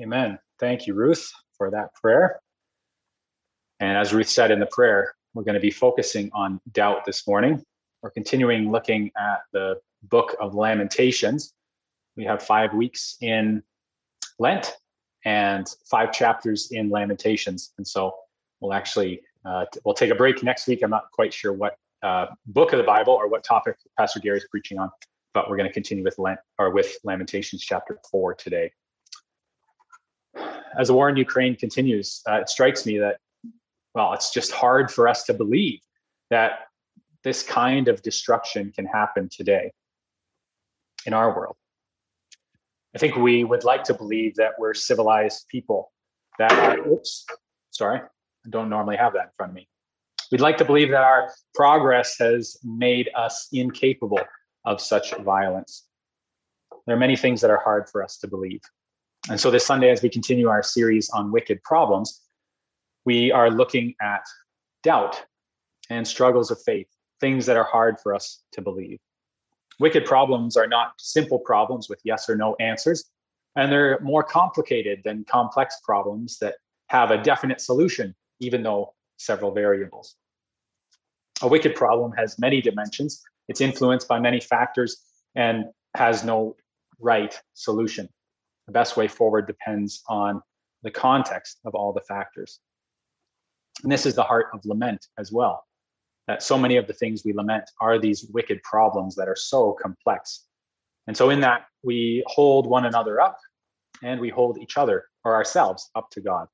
Amen. Thank you, Ruth, for that prayer. And as Ruth said in the prayer, we're going to be focusing on doubt this morning. We're continuing looking at the book of Lamentations. We have five weeks in Lent and five chapters in Lamentations. And so we'll actually uh, we'll take a break next week. I'm not quite sure what uh, book of the Bible or what topic Pastor Gary is preaching on, but we're going to continue with Lent or with Lamentations chapter four today as the war in Ukraine continues, uh, it strikes me that, well, it's just hard for us to believe that this kind of destruction can happen today in our world. I think we would like to believe that we're civilized people that oops, sorry, I don't normally have that in front of me. We'd like to believe that our progress has made us incapable of such violence. There are many things that are hard for us to believe. And so this Sunday, as we continue our series on wicked problems, we are looking at doubt and struggles of faith, things that are hard for us to believe. Wicked problems are not simple problems with yes or no answers, and they're more complicated than complex problems that have a definite solution, even though several variables. A wicked problem has many dimensions, it's influenced by many factors, and has no right solution the best way forward depends on the context of all the factors. And this is the heart of lament as well. That so many of the things we lament are these wicked problems that are so complex. And so, in that, we hold one another up and we hold each other or ourselves up to God.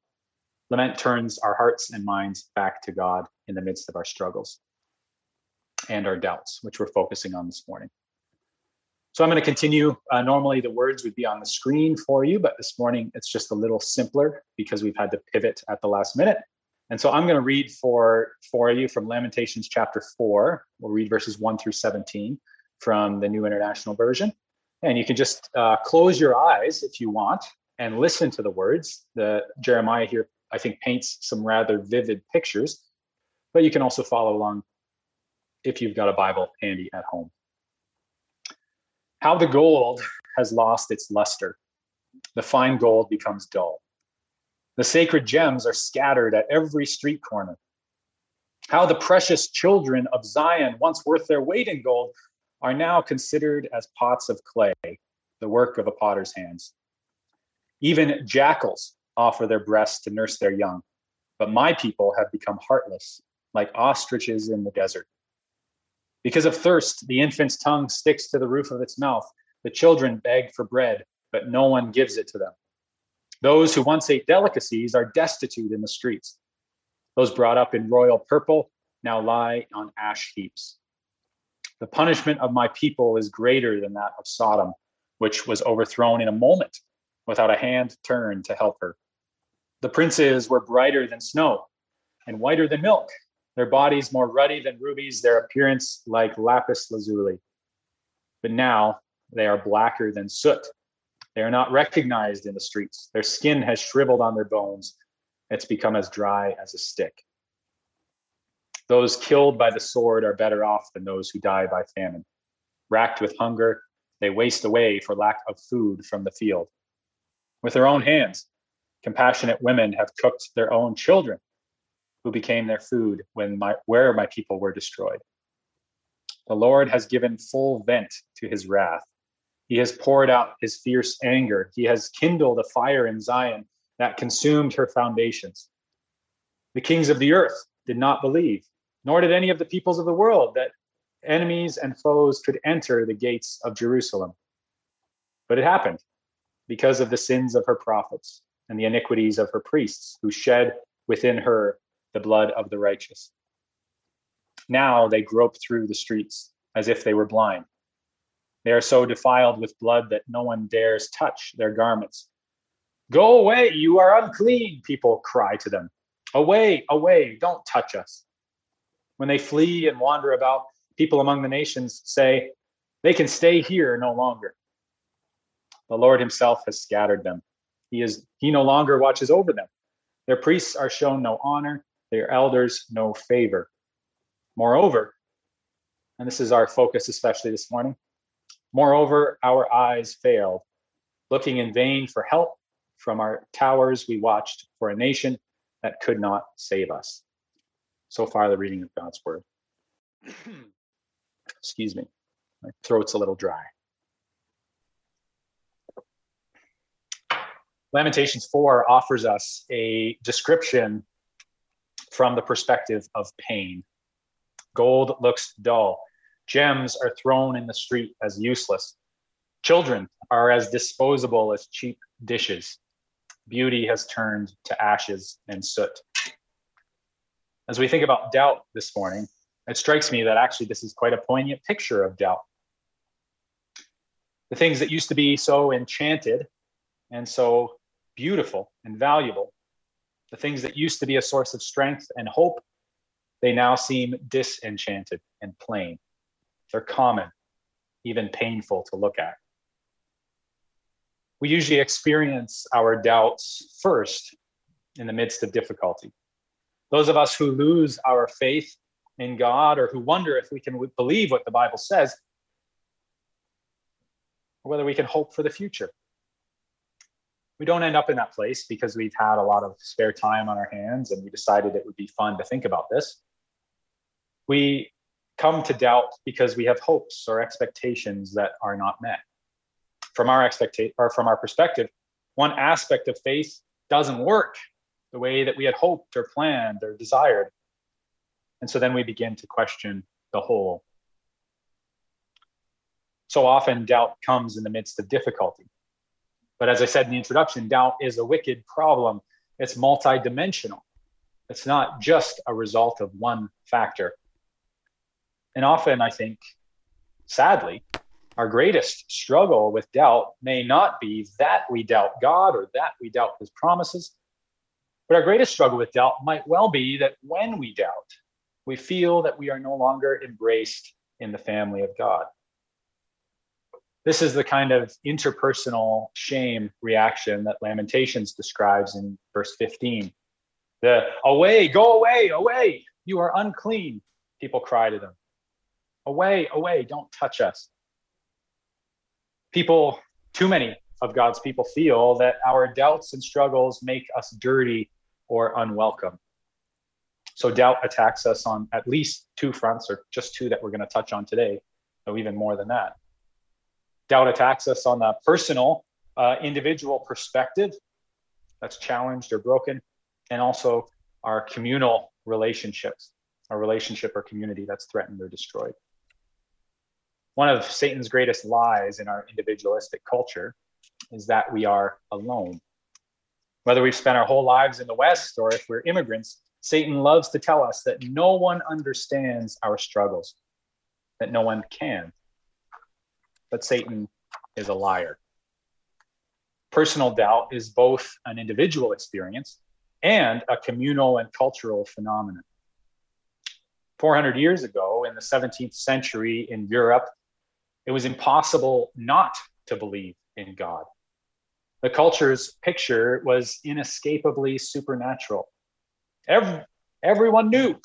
Lament turns our hearts and minds back to God in the midst of our struggles and our doubts, which we're focusing on this morning. So I'm going to continue. Uh, normally the words would be on the screen for you, but this morning it's just a little simpler because we've had to pivot at the last minute. And so I'm going to read for, for you from Lamentations chapter 4. We'll read verses 1 through 17 from the New International Version. And you can just uh, close your eyes if you want and listen to the words. The Jeremiah here, I think, paints some rather vivid pictures, but you can also follow along if you've got a Bible handy at home. How the gold has lost its luster. The fine gold becomes dull. The sacred gems are scattered at every street corner. How the precious children of Zion, once worth their weight in gold, are now considered as pots of clay, the work of a potter's hands. Even jackals offer their breasts to nurse their young, but my people have become heartless, like ostriches in the desert. Because of thirst, the infant's tongue sticks to the roof of its mouth. The children beg for bread, but no one gives it to them. Those who once ate delicacies are destitute in the streets. Those brought up in royal purple now lie on ash heaps. The punishment of my people is greater than that of Sodom, which was overthrown in a moment without a hand turned to help her. The princes were brighter than snow and whiter than milk, their bodies more ruddy than rubies, their appearance like lapis lazuli. But now they are blacker than soot. They are not recognized in the streets. Their skin has shriveled on their bones. It's become as dry as a stick. Those killed by the sword are better off than those who die by famine. Racked with hunger, they waste away for lack of food from the field. With their own hands, compassionate women have cooked their own children who became their food when my where my people were destroyed. The Lord has given full vent to his wrath. He has poured out his fierce anger. He has kindled a fire in Zion that consumed her foundations. The kings of the earth did not believe, nor did any of the peoples of the world that enemies and foes could enter the gates of Jerusalem. But it happened because of the sins of her prophets and the iniquities of her priests, who shed within her the blood of the righteous. Now they grope through the streets as if they were blind. They are so defiled with blood that no one dares touch their garments. Go away, you are unclean, people cry to them. Away, away, don't touch us. When they flee and wander about, people among the nations say, they can stay here no longer. The Lord himself has scattered them. He is he no longer watches over them. Their priests are shown no honor, their elders no favor. Moreover, and this is our focus especially this morning, moreover, our eyes failed, looking in vain for help From our towers, we watched for a nation that could not save us. So far, the reading of God's word. Excuse me, my throat's a little dry. Lamentations 4 offers us a description from the perspective of pain. Gold looks dull. Gems are thrown in the street as useless. Children are as disposable as cheap dishes. Beauty has turned to ashes and soot. As we think about doubt this morning, it strikes me that actually this is quite a poignant picture of doubt. The things that used to be so enchanted and so beautiful and valuable, the things that used to be a source of strength and hope, they now seem disenchanted and plain. They're common, even painful to look at. We usually experience our doubts first in the midst of difficulty. Those of us who lose our faith in God or who wonder if we can believe what the Bible says, or whether we can hope for the future. We don't end up in that place because we've had a lot of spare time on our hands and we decided it would be fun to think about this. We come to doubt because we have hopes or expectations that are not met. From our expectation or from our perspective, one aspect of faith doesn't work the way that we had hoped or planned or desired. And so then we begin to question the whole. So often doubt comes in the midst of difficulty. But as I said in the introduction, doubt is a wicked problem. It's multidimensional. It's not just a result of one factor. And often, I think, sadly, our greatest struggle with doubt may not be that we doubt God or that we doubt his promises, but our greatest struggle with doubt might well be that when we doubt, we feel that we are no longer embraced in the family of God. This is the kind of interpersonal shame reaction that Lamentations describes in verse 15. The away, go away, away, you are unclean, people cry to them. Away, away, don't touch us. People, too many of God's people feel that our doubts and struggles make us dirty or unwelcome. So doubt attacks us on at least two fronts, or just two that we're going to touch on today, though even more than that. Doubt attacks us on the personal, uh, individual perspective that's challenged or broken, and also our communal relationships, our relationship or community that's threatened or destroyed one of Satan's greatest lies in our individualistic culture is that we are alone. Whether we've spent our whole lives in the West or if we're immigrants, Satan loves to tell us that no one understands our struggles, that no one can. But Satan is a liar. Personal doubt is both an individual experience and a communal and cultural phenomenon. 400 years ago, in the 17th century in Europe, it was impossible not to believe in God. The culture's picture was inescapably supernatural. Every, everyone knew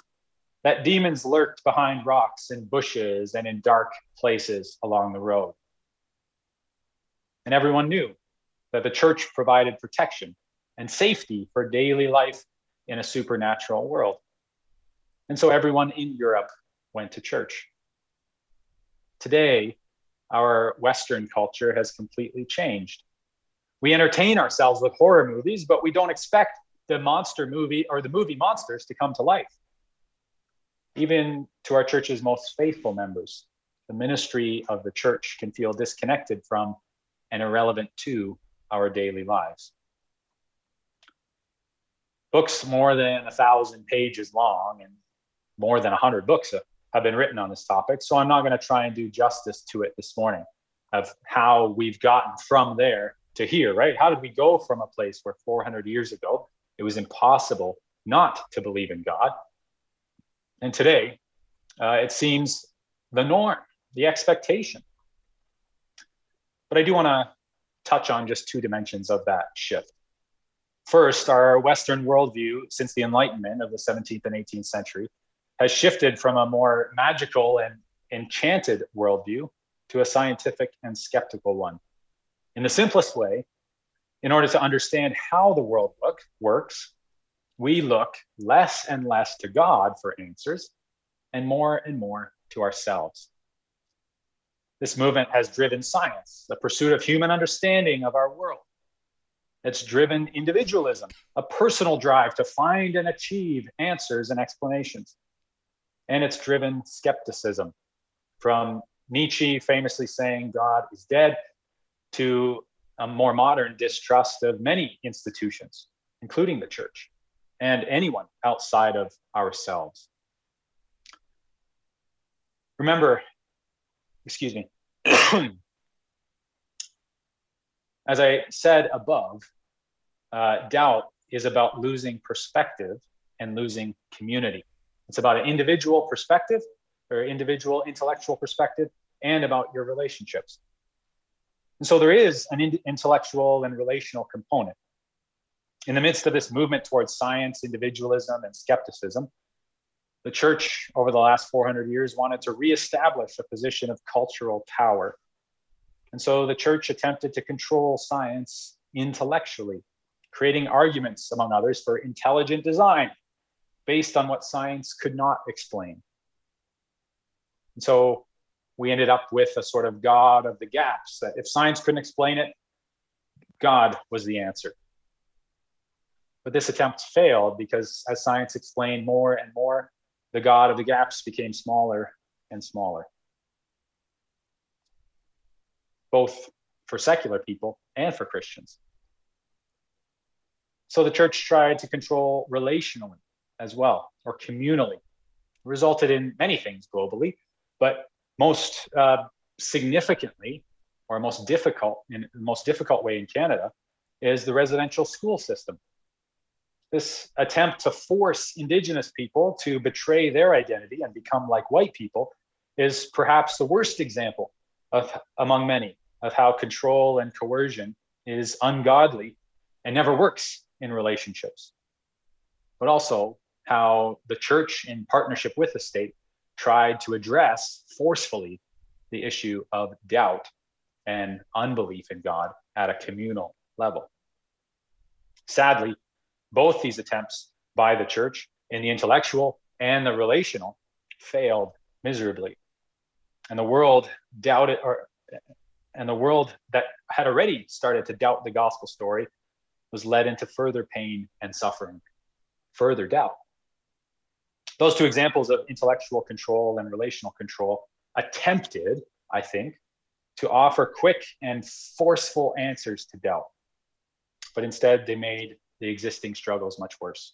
that demons lurked behind rocks and bushes and in dark places along the road. And everyone knew that the church provided protection and safety for daily life in a supernatural world. And so everyone in Europe went to church. Today, our Western culture has completely changed. We entertain ourselves with horror movies, but we don't expect the monster movie or the movie monsters to come to life. Even to our church's most faithful members, the ministry of the church can feel disconnected from and irrelevant to our daily lives. Books more than a thousand pages long and more than a hundred books have been written on this topic. So I'm not going to try and do justice to it this morning of how we've gotten from there to here, right? How did we go from a place where 400 years ago it was impossible not to believe in God? And today uh, it seems the norm, the expectation. But I do want to touch on just two dimensions of that shift. First, our Western worldview since the Enlightenment of the 17th and 18th century has shifted from a more magical and enchanted worldview to a scientific and skeptical one. In the simplest way, in order to understand how the world look, works, we look less and less to God for answers and more and more to ourselves. This movement has driven science, the pursuit of human understanding of our world. It's driven individualism, a personal drive to find and achieve answers and explanations. And it's driven skepticism from Nietzsche famously saying God is dead to a more modern distrust of many institutions, including the church and anyone outside of ourselves. Remember, excuse me, as I said above, uh, doubt is about losing perspective and losing community. It's about an individual perspective or individual intellectual perspective and about your relationships. And so there is an intellectual and relational component. In the midst of this movement towards science, individualism, and skepticism, the church over the last 400 years wanted to reestablish a position of cultural power. And so the church attempted to control science intellectually, creating arguments, among others, for intelligent design based on what science could not explain. And so we ended up with a sort of God of the gaps that if science couldn't explain it, God was the answer. But this attempt failed because as science explained more and more, the God of the gaps became smaller and smaller, both for secular people and for Christians. So the church tried to control relationally as well, or communally, it resulted in many things globally, but most uh, significantly, or most difficult in the most difficult way in Canada, is the residential school system. This attempt to force Indigenous people to betray their identity and become like white people is perhaps the worst example of among many of how control and coercion is ungodly and never works in relationships. But also how the church, in partnership with the state, tried to address forcefully the issue of doubt and unbelief in God at a communal level. Sadly, both these attempts by the church in the intellectual and the relational failed miserably. And the world doubted, or and the world that had already started to doubt the gospel story was led into further pain and suffering, further doubt. Those two examples of intellectual control and relational control attempted, I think, to offer quick and forceful answers to doubt. But instead, they made the existing struggles much worse.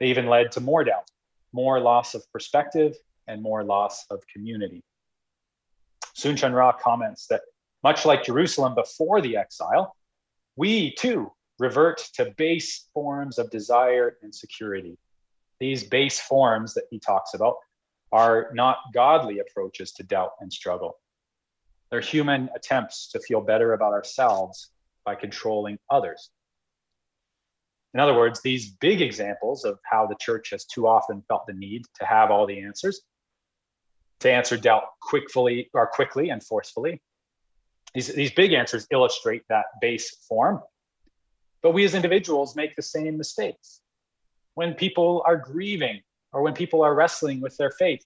They even led to more doubt, more loss of perspective, and more loss of community. Soong-Chan Rah comments that much like Jerusalem before the exile, we too revert to base forms of desire and security. These base forms that he talks about are not godly approaches to doubt and struggle. They're human attempts to feel better about ourselves by controlling others. In other words, these big examples of how the church has too often felt the need to have all the answers, to answer doubt quickly or quickly and forcefully. These, these big answers illustrate that base form. But we as individuals make the same mistakes. When people are grieving or when people are wrestling with their faith,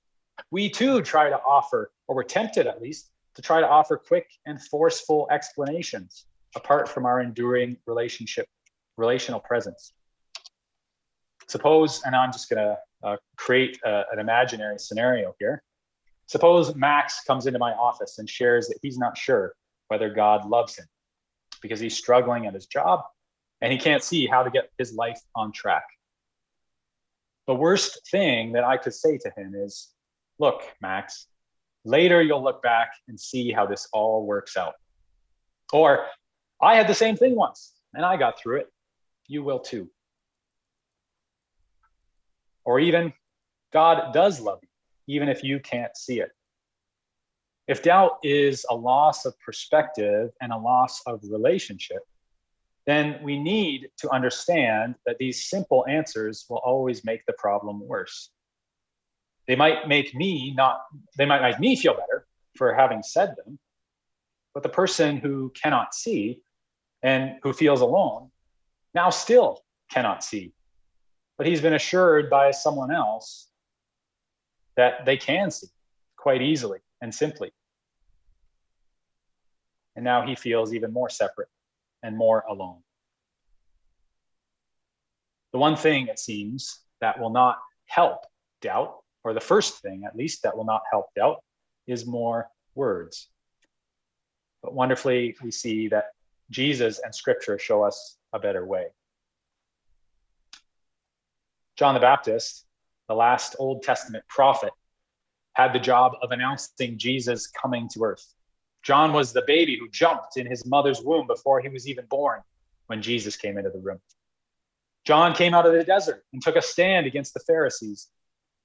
we too try to offer, or we're tempted at least, to try to offer quick and forceful explanations apart from our enduring relationship relational presence. Suppose, and I'm just going to uh, create a, an imaginary scenario here. Suppose Max comes into my office and shares that he's not sure whether God loves him because he's struggling at his job and he can't see how to get his life on track. The worst thing that I could say to him is Look, Max, later you'll look back and see how this all works out. Or, I had the same thing once and I got through it you will too. Or even, God does love you, even if you can't see it. If doubt is a loss of perspective and a loss of relationship, then we need to understand that these simple answers will always make the problem worse. They might make me not, they might make me feel better for having said them, but the person who cannot see and who feels alone now still cannot see. But he's been assured by someone else that they can see quite easily and simply. And now he feels even more separate and more alone. The one thing, it seems, that will not help doubt, or the first thing at least that will not help doubt, is more words. But wonderfully, we see that Jesus and scripture show us a better way. John the Baptist, the last Old Testament prophet, had the job of announcing Jesus coming to earth. John was the baby who jumped in his mother's womb before he was even born when Jesus came into the room. John came out of the desert and took a stand against the Pharisees.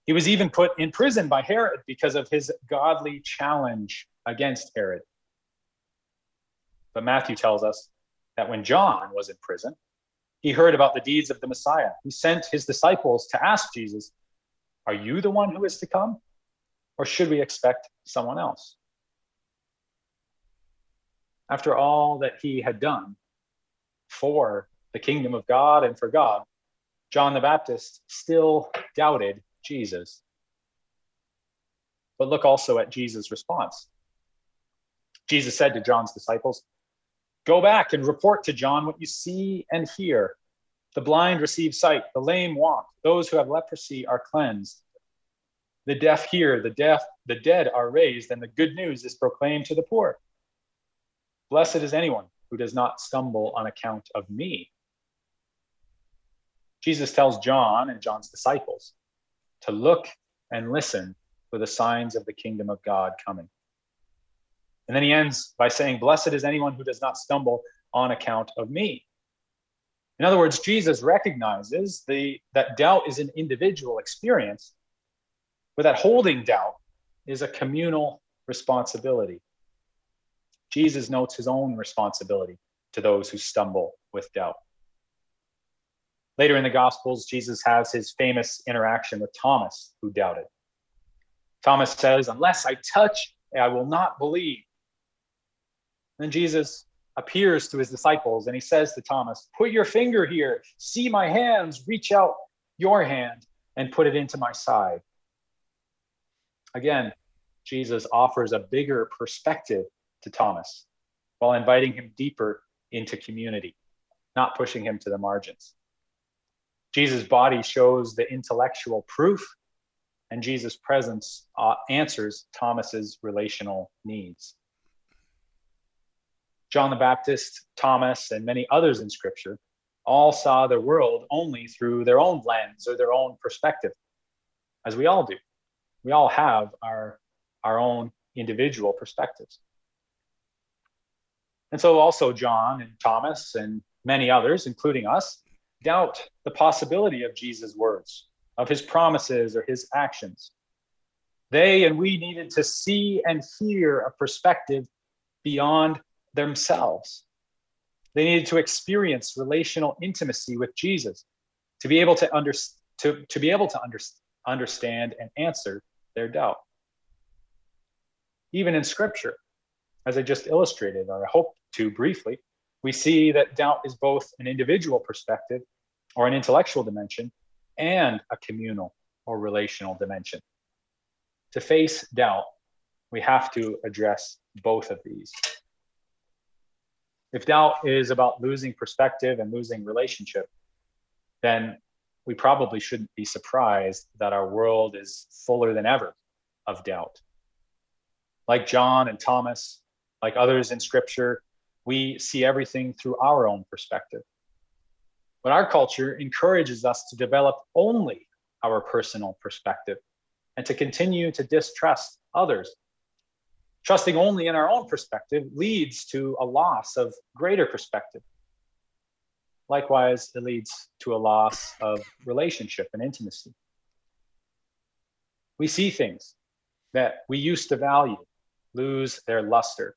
He was even put in prison by Herod because of his godly challenge against Herod. But Matthew tells us that when John was in prison, he heard about the deeds of the Messiah. He sent his disciples to ask Jesus, Are you the one who is to come? Or should we expect someone else? After all that he had done for the kingdom of God and for God, John the Baptist still doubted Jesus. But look also at Jesus' response. Jesus said to John's disciples, Go back and report to John what you see and hear. The blind receive sight, the lame walk, those who have leprosy are cleansed. The deaf hear, the deaf, the dead are raised, and the good news is proclaimed to the poor. Blessed is anyone who does not stumble on account of me. Jesus tells John and John's disciples to look and listen for the signs of the kingdom of God coming. And then he ends by saying, Blessed is anyone who does not stumble on account of me. In other words, Jesus recognizes the, that doubt is an individual experience, but that holding doubt is a communal responsibility. Jesus notes his own responsibility to those who stumble with doubt. Later in the Gospels, Jesus has his famous interaction with Thomas, who doubted. Thomas says, Unless I touch, I will not believe. Then Jesus appears to his disciples and he says to Thomas, Put your finger here, see my hands, reach out your hand and put it into my side. Again, Jesus offers a bigger perspective to Thomas while inviting him deeper into community, not pushing him to the margins. Jesus' body shows the intellectual proof, and Jesus' presence uh, answers Thomas's relational needs. John the Baptist, Thomas, and many others in Scripture all saw the world only through their own lens or their own perspective, as we all do. We all have our, our own individual perspectives. And so, also, John and Thomas and many others, including us, doubt the possibility of Jesus' words, of his promises or his actions. They and we needed to see and hear a perspective beyond themselves. They needed to experience relational intimacy with Jesus to be able to, under, to, to, be able to under, understand and answer their doubt. Even in scripture, as I just illustrated, or I hope to briefly, we see that doubt is both an individual perspective or an intellectual dimension and a communal or relational dimension. To face doubt, we have to address both of these. If doubt is about losing perspective and losing relationship, then we probably shouldn't be surprised that our world is fuller than ever of doubt. Like John and Thomas, like others in scripture, we see everything through our own perspective. But our culture encourages us to develop only our personal perspective and to continue to distrust others Trusting only in our own perspective leads to a loss of greater perspective. Likewise, it leads to a loss of relationship and intimacy. We see things that we used to value lose their luster.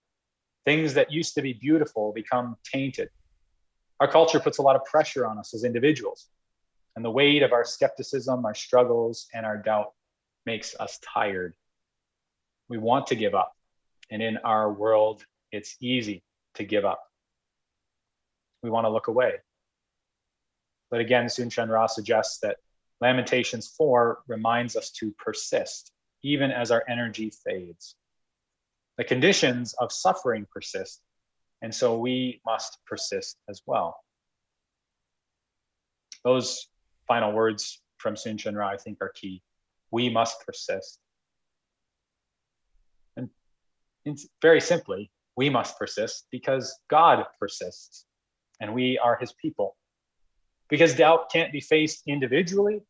Things that used to be beautiful become tainted. Our culture puts a lot of pressure on us as individuals, and the weight of our skepticism, our struggles, and our doubt makes us tired. We want to give up. And in our world, it's easy to give up. we want to look away. But again, Soong-Chan Rah suggests that Lamentations 4 reminds us to persist, even as our energy fades. The conditions of suffering persist, and so we must persist as well. Those final words from Soong-Chan Rah, I think, are key. We must persist. And very simply, we must persist because God persists and we are his people. Because doubt can't be faced individually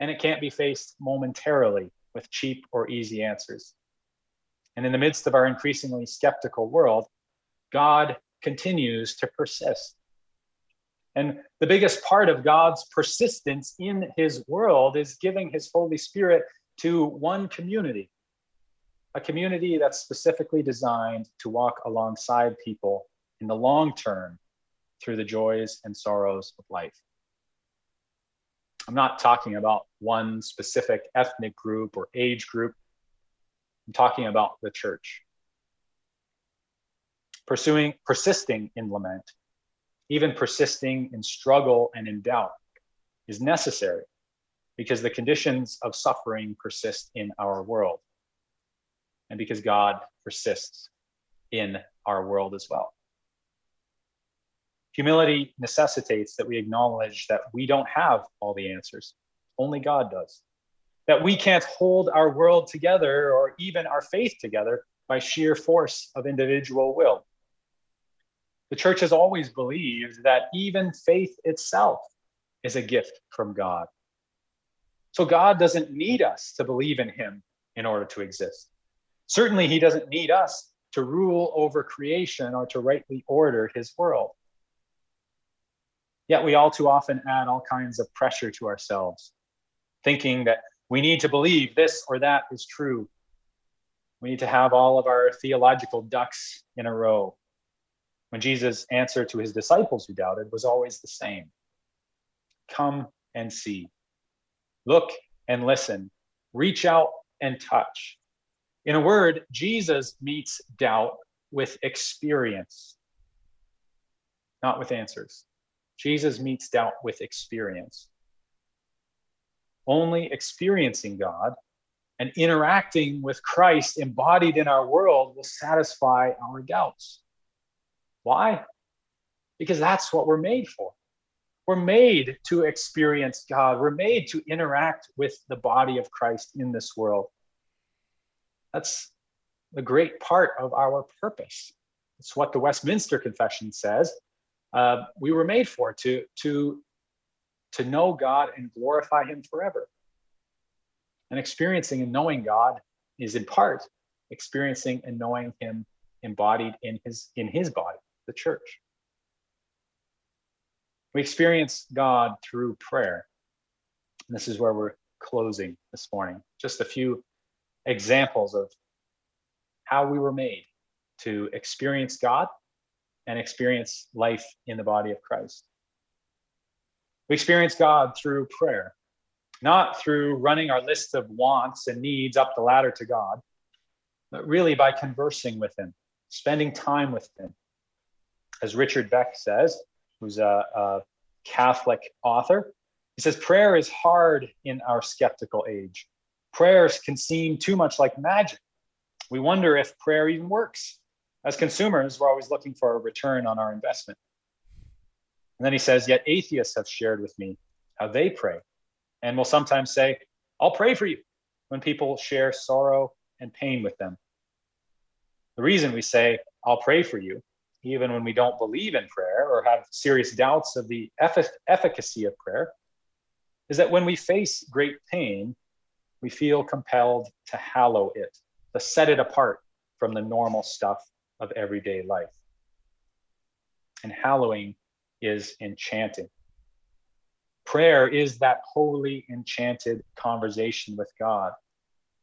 and it can't be faced momentarily with cheap or easy answers. And in the midst of our increasingly skeptical world, God continues to persist. And the biggest part of God's persistence in his world is giving his Holy Spirit to one community, a community that's specifically designed to walk alongside people in the long term through the joys and sorrows of life. I'm not talking about one specific ethnic group or age group. I'm talking about the church. Pursuing, persisting in lament, even persisting in struggle and in doubt, is necessary because the conditions of suffering persist in our world and because God persists in our world as well. Humility necessitates that we acknowledge that we don't have all the answers, only God does. That we can't hold our world together or even our faith together by sheer force of individual will. The church has always believed that even faith itself is a gift from God. So God doesn't need us to believe in him in order to exist. Certainly, he doesn't need us to rule over creation or to rightly order his world. Yet we all too often add all kinds of pressure to ourselves, thinking that we need to believe this or that is true. We need to have all of our theological ducks in a row. When Jesus' answer to his disciples who doubted was always the same Come and see, look and listen, reach out and touch. In a word, Jesus meets doubt with experience, not with answers. Jesus meets doubt with experience. Only experiencing God and interacting with Christ embodied in our world will satisfy our doubts. Why? Because that's what we're made for. We're made to experience God. We're made to interact with the body of Christ in this world. That's a great part of our purpose. It's what the Westminster Confession says. Uh, we were made for to to to know God and glorify Him forever. And experiencing and knowing God is in part experiencing and knowing Him embodied in His in His body, the church. We experience God through prayer. And this is where we're closing this morning. Just a few examples of how we were made to experience God and experience life in the body of Christ. We experience God through prayer, not through running our list of wants and needs up the ladder to God, but really by conversing with Him, spending time with Him. As Richard Beck says, who's a, a Catholic author, he says, prayer is hard in our skeptical age prayers can seem too much like magic. We wonder if prayer even works. As consumers, we're always looking for a return on our investment. And then he says, Yet atheists have shared with me how they pray and will sometimes say, I'll pray for you when people share sorrow and pain with them. The reason we say, I'll pray for you, even when we don't believe in prayer or have serious doubts of the efficacy of prayer, is that when we face great pain, we feel compelled to hallow it, to set it apart from the normal stuff of everyday life. And hallowing is enchanting. Prayer is that holy, enchanted conversation with God.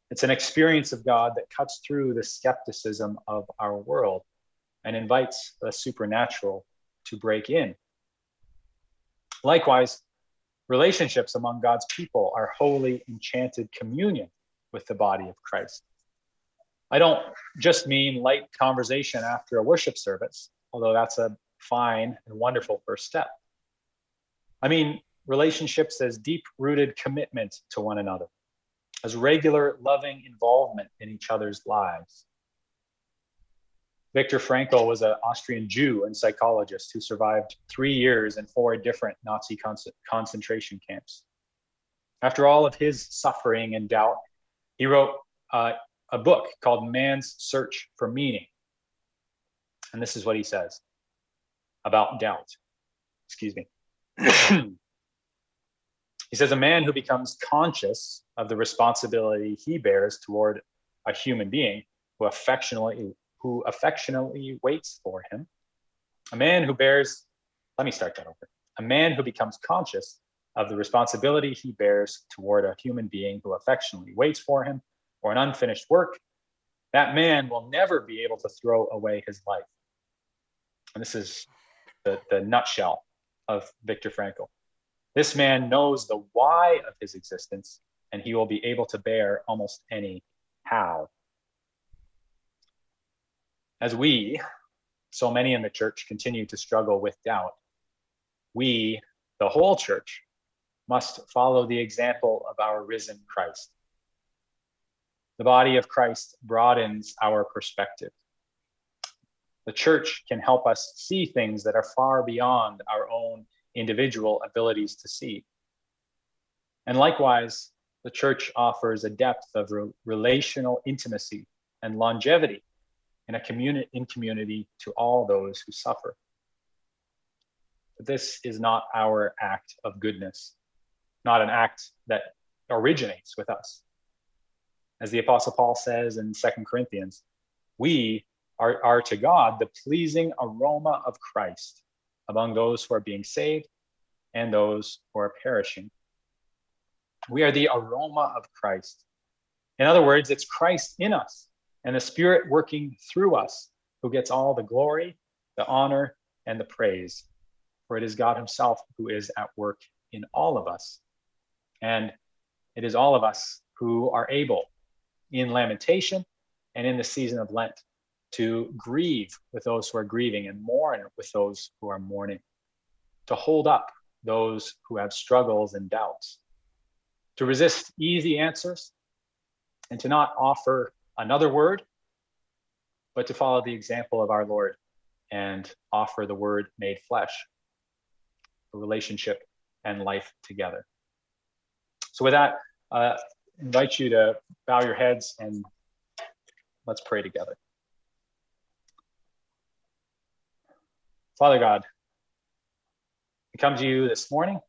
It's an experience of God that cuts through the skepticism of our world and invites the supernatural to break in. Likewise, Relationships among God's people are holy, enchanted communion with the body of Christ. I don't just mean light conversation after a worship service, although that's a fine and wonderful first step. I mean, relationships as deep rooted commitment to one another, as regular loving involvement in each other's lives. Viktor Frankl was an Austrian Jew and psychologist who survived three years in four different Nazi con- concentration camps. After all of his suffering and doubt, he wrote uh, a book called Man's Search for Meaning. And this is what he says about doubt. Excuse me. he says, A man who becomes conscious of the responsibility he bears toward a human being who affectionately who affectionately waits for him. A man who bears, let me start that over. A man who becomes conscious of the responsibility he bears toward a human being who affectionately waits for him or an unfinished work, that man will never be able to throw away his life. And this is the, the nutshell of Viktor Frankl. This man knows the why of his existence, and he will be able to bear almost any how. As we, so many in the church, continue to struggle with doubt, we, the whole church, must follow the example of our risen Christ. The body of Christ broadens our perspective. The church can help us see things that are far beyond our own individual abilities to see. And likewise, the church offers a depth of re- relational intimacy and longevity in a community in community to all those who suffer. But this is not our act of goodness, not an act that originates with us. As the Apostle Paul says in Second Corinthians, we are, are to God the pleasing aroma of Christ among those who are being saved and those who are perishing. We are the aroma of Christ. In other words, it's Christ in us and the Spirit working through us who gets all the glory, the honor, and the praise. For it is God Himself who is at work in all of us. And it is all of us who are able in lamentation and in the season of Lent to grieve with those who are grieving and mourn with those who are mourning, to hold up those who have struggles and doubts, to resist easy answers, and to not offer another word, but to follow the example of our Lord and offer the word made flesh, a relationship and life together. So, with that, uh, invite you to bow your heads and let's pray together. Father God, we come to you this morning.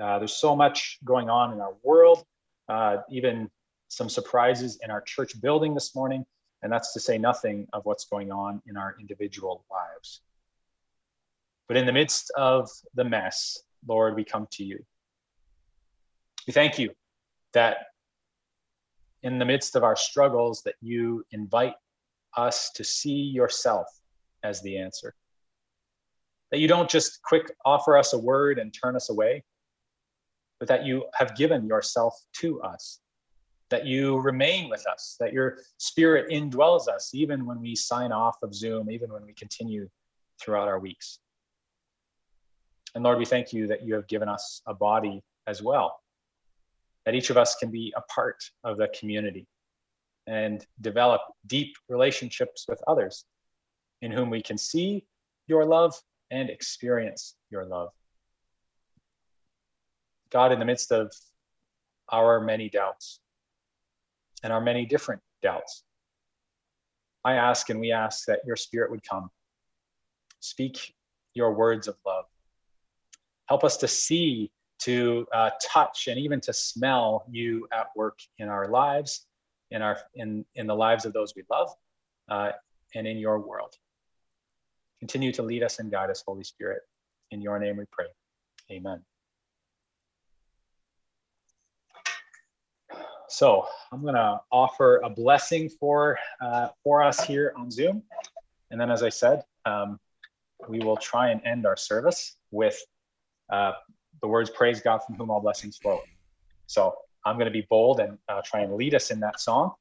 Uh, there's so much going on in our world, uh, even some surprises in our church building this morning, and that's to say nothing of what's going on in our individual lives. But in the midst of the mess, Lord, we come to you. We thank you that in the midst of our struggles that you invite us to see yourself as the answer. That you don't just quick offer us a word and turn us away, but that you have given yourself to us that you remain with us, that your spirit indwells us, even when we sign off of Zoom, even when we continue throughout our weeks. And Lord, we thank you that you have given us a body as well, that each of us can be a part of the community and develop deep relationships with others in whom we can see your love and experience your love. God, in the midst of our many doubts, and our many different doubts. I ask and we ask that your spirit would come. Speak your words of love. Help us to see, to uh, touch, and even to smell you at work in our lives, in our in in the lives of those we love, uh, and in your world. Continue to lead us and guide us, Holy Spirit. In your name we pray. Amen. So I'm to offer a blessing for uh, for us here on Zoom, and then, as I said, um, we will try and end our service with uh, the words "Praise God, from whom all blessings flow." So I'm to be bold and uh, try and lead us in that song,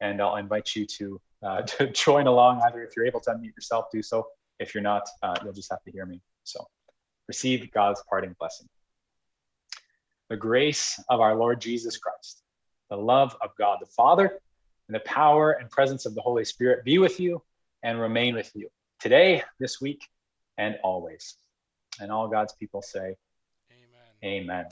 and I'll invite you to uh, to join along. Either if you're able to unmute yourself, do so, If you're not, uh, you'll just have to hear me. So receive God's parting blessing. The grace of our Lord Jesus Christ, the love of God the Father, and the power and presence of the Holy Spirit be with you and remain with you today, this week, and always. And all God's people say, Amen. Amen.